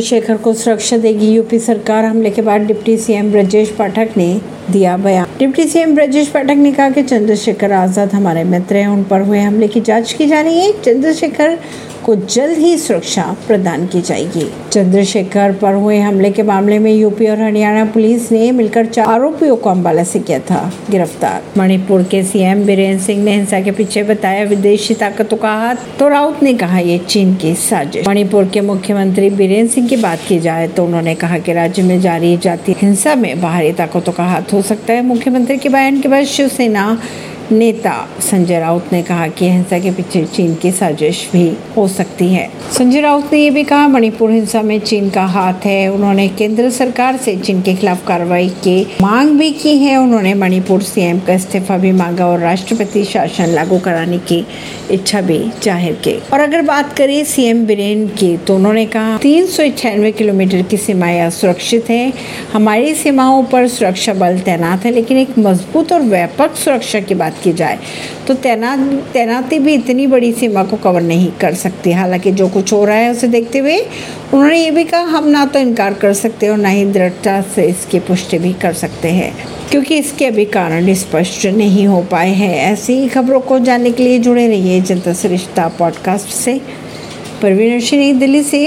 शेखर को सुरक्षा देगी। यूपी सरकार हमले के बाद डिप्टी सीएम ब्रजेश पाठक ने दिया बयान। डिप्टी सीएम ब्रजेश पाठक ने कहा कि चंद्रशेखर आज़ाद हमारे मित्र हैं, उन पर हुए हमले की जाँच की जा रही है। चंद्रशेखर को जल्द ही सुरक्षा प्रदान की जाएगी। चंद्रशेखर पर हुए हमले के मामले में यूपी और हरियाणा पुलिस ने मिलकर चार आरोपियों को अम्बाला से किया था गिरफ़्तार। मणिपुर के सीएम बीरेन्द्र सिंह ने हिंसा के पीछे बताया विदेशी ताकतों का हाथ तो राउत ने कहा ये चीन की साजिश। मणिपुर के मुख्यमंत्री बीरेन्द्र सिंह की बात की जाए तो उन्होंने कहा की राज्य में जारी जाती हिंसा में बाहरी ताकतों का हाथ हो सकता है। मुख्यमंत्री के बयान के बाद शिवसेना नेता संजय राउत ने कहा कि हिंसा के पीछे चीन की साजिश भी हो सकती है। संजय राउत ने यह भी कहा, मणिपुर हिंसा में चीन का हाथ है। उन्होंने केंद्र सरकार से चीन के खिलाफ कार्रवाई की मांग भी की है। उन्होंने मणिपुर सीएम का इस्तीफा भी मांगा और राष्ट्रपति शासन लागू कराने की इच्छा भी ज़ाहिर की। और अगर बात करें सीएम बीरेन की तो उन्होंने कहा, तीन किलोमीटर की सीमाएँ असुरक्षित है। हमारी सीमाओं पर सुरक्षा बल तैनात है, लेकिन एक मज़बूत और व्यापक सुरक्षा की बात की जाए। तो तैनात, तैनाती भी इतनी बड़ी सीमा को कवर नहीं कर सकती। हालाँकि जो कुछ हो रहा है उसे देखते हुए उन्होंने ये भी कहा, हम ना तो इनकार कर सकते और ना ही दृढ़ता से इसकी पुष्टि भी कर सकते हैं। क्योंकि इसके अभी कारण स्पष्ट नहीं हो पाए हैं। ऐसी खबरों को जानने के लिए जुड़े रहिए जनता सरिश्ता पॉडकास्ट से। परवीन नई दिल्ली से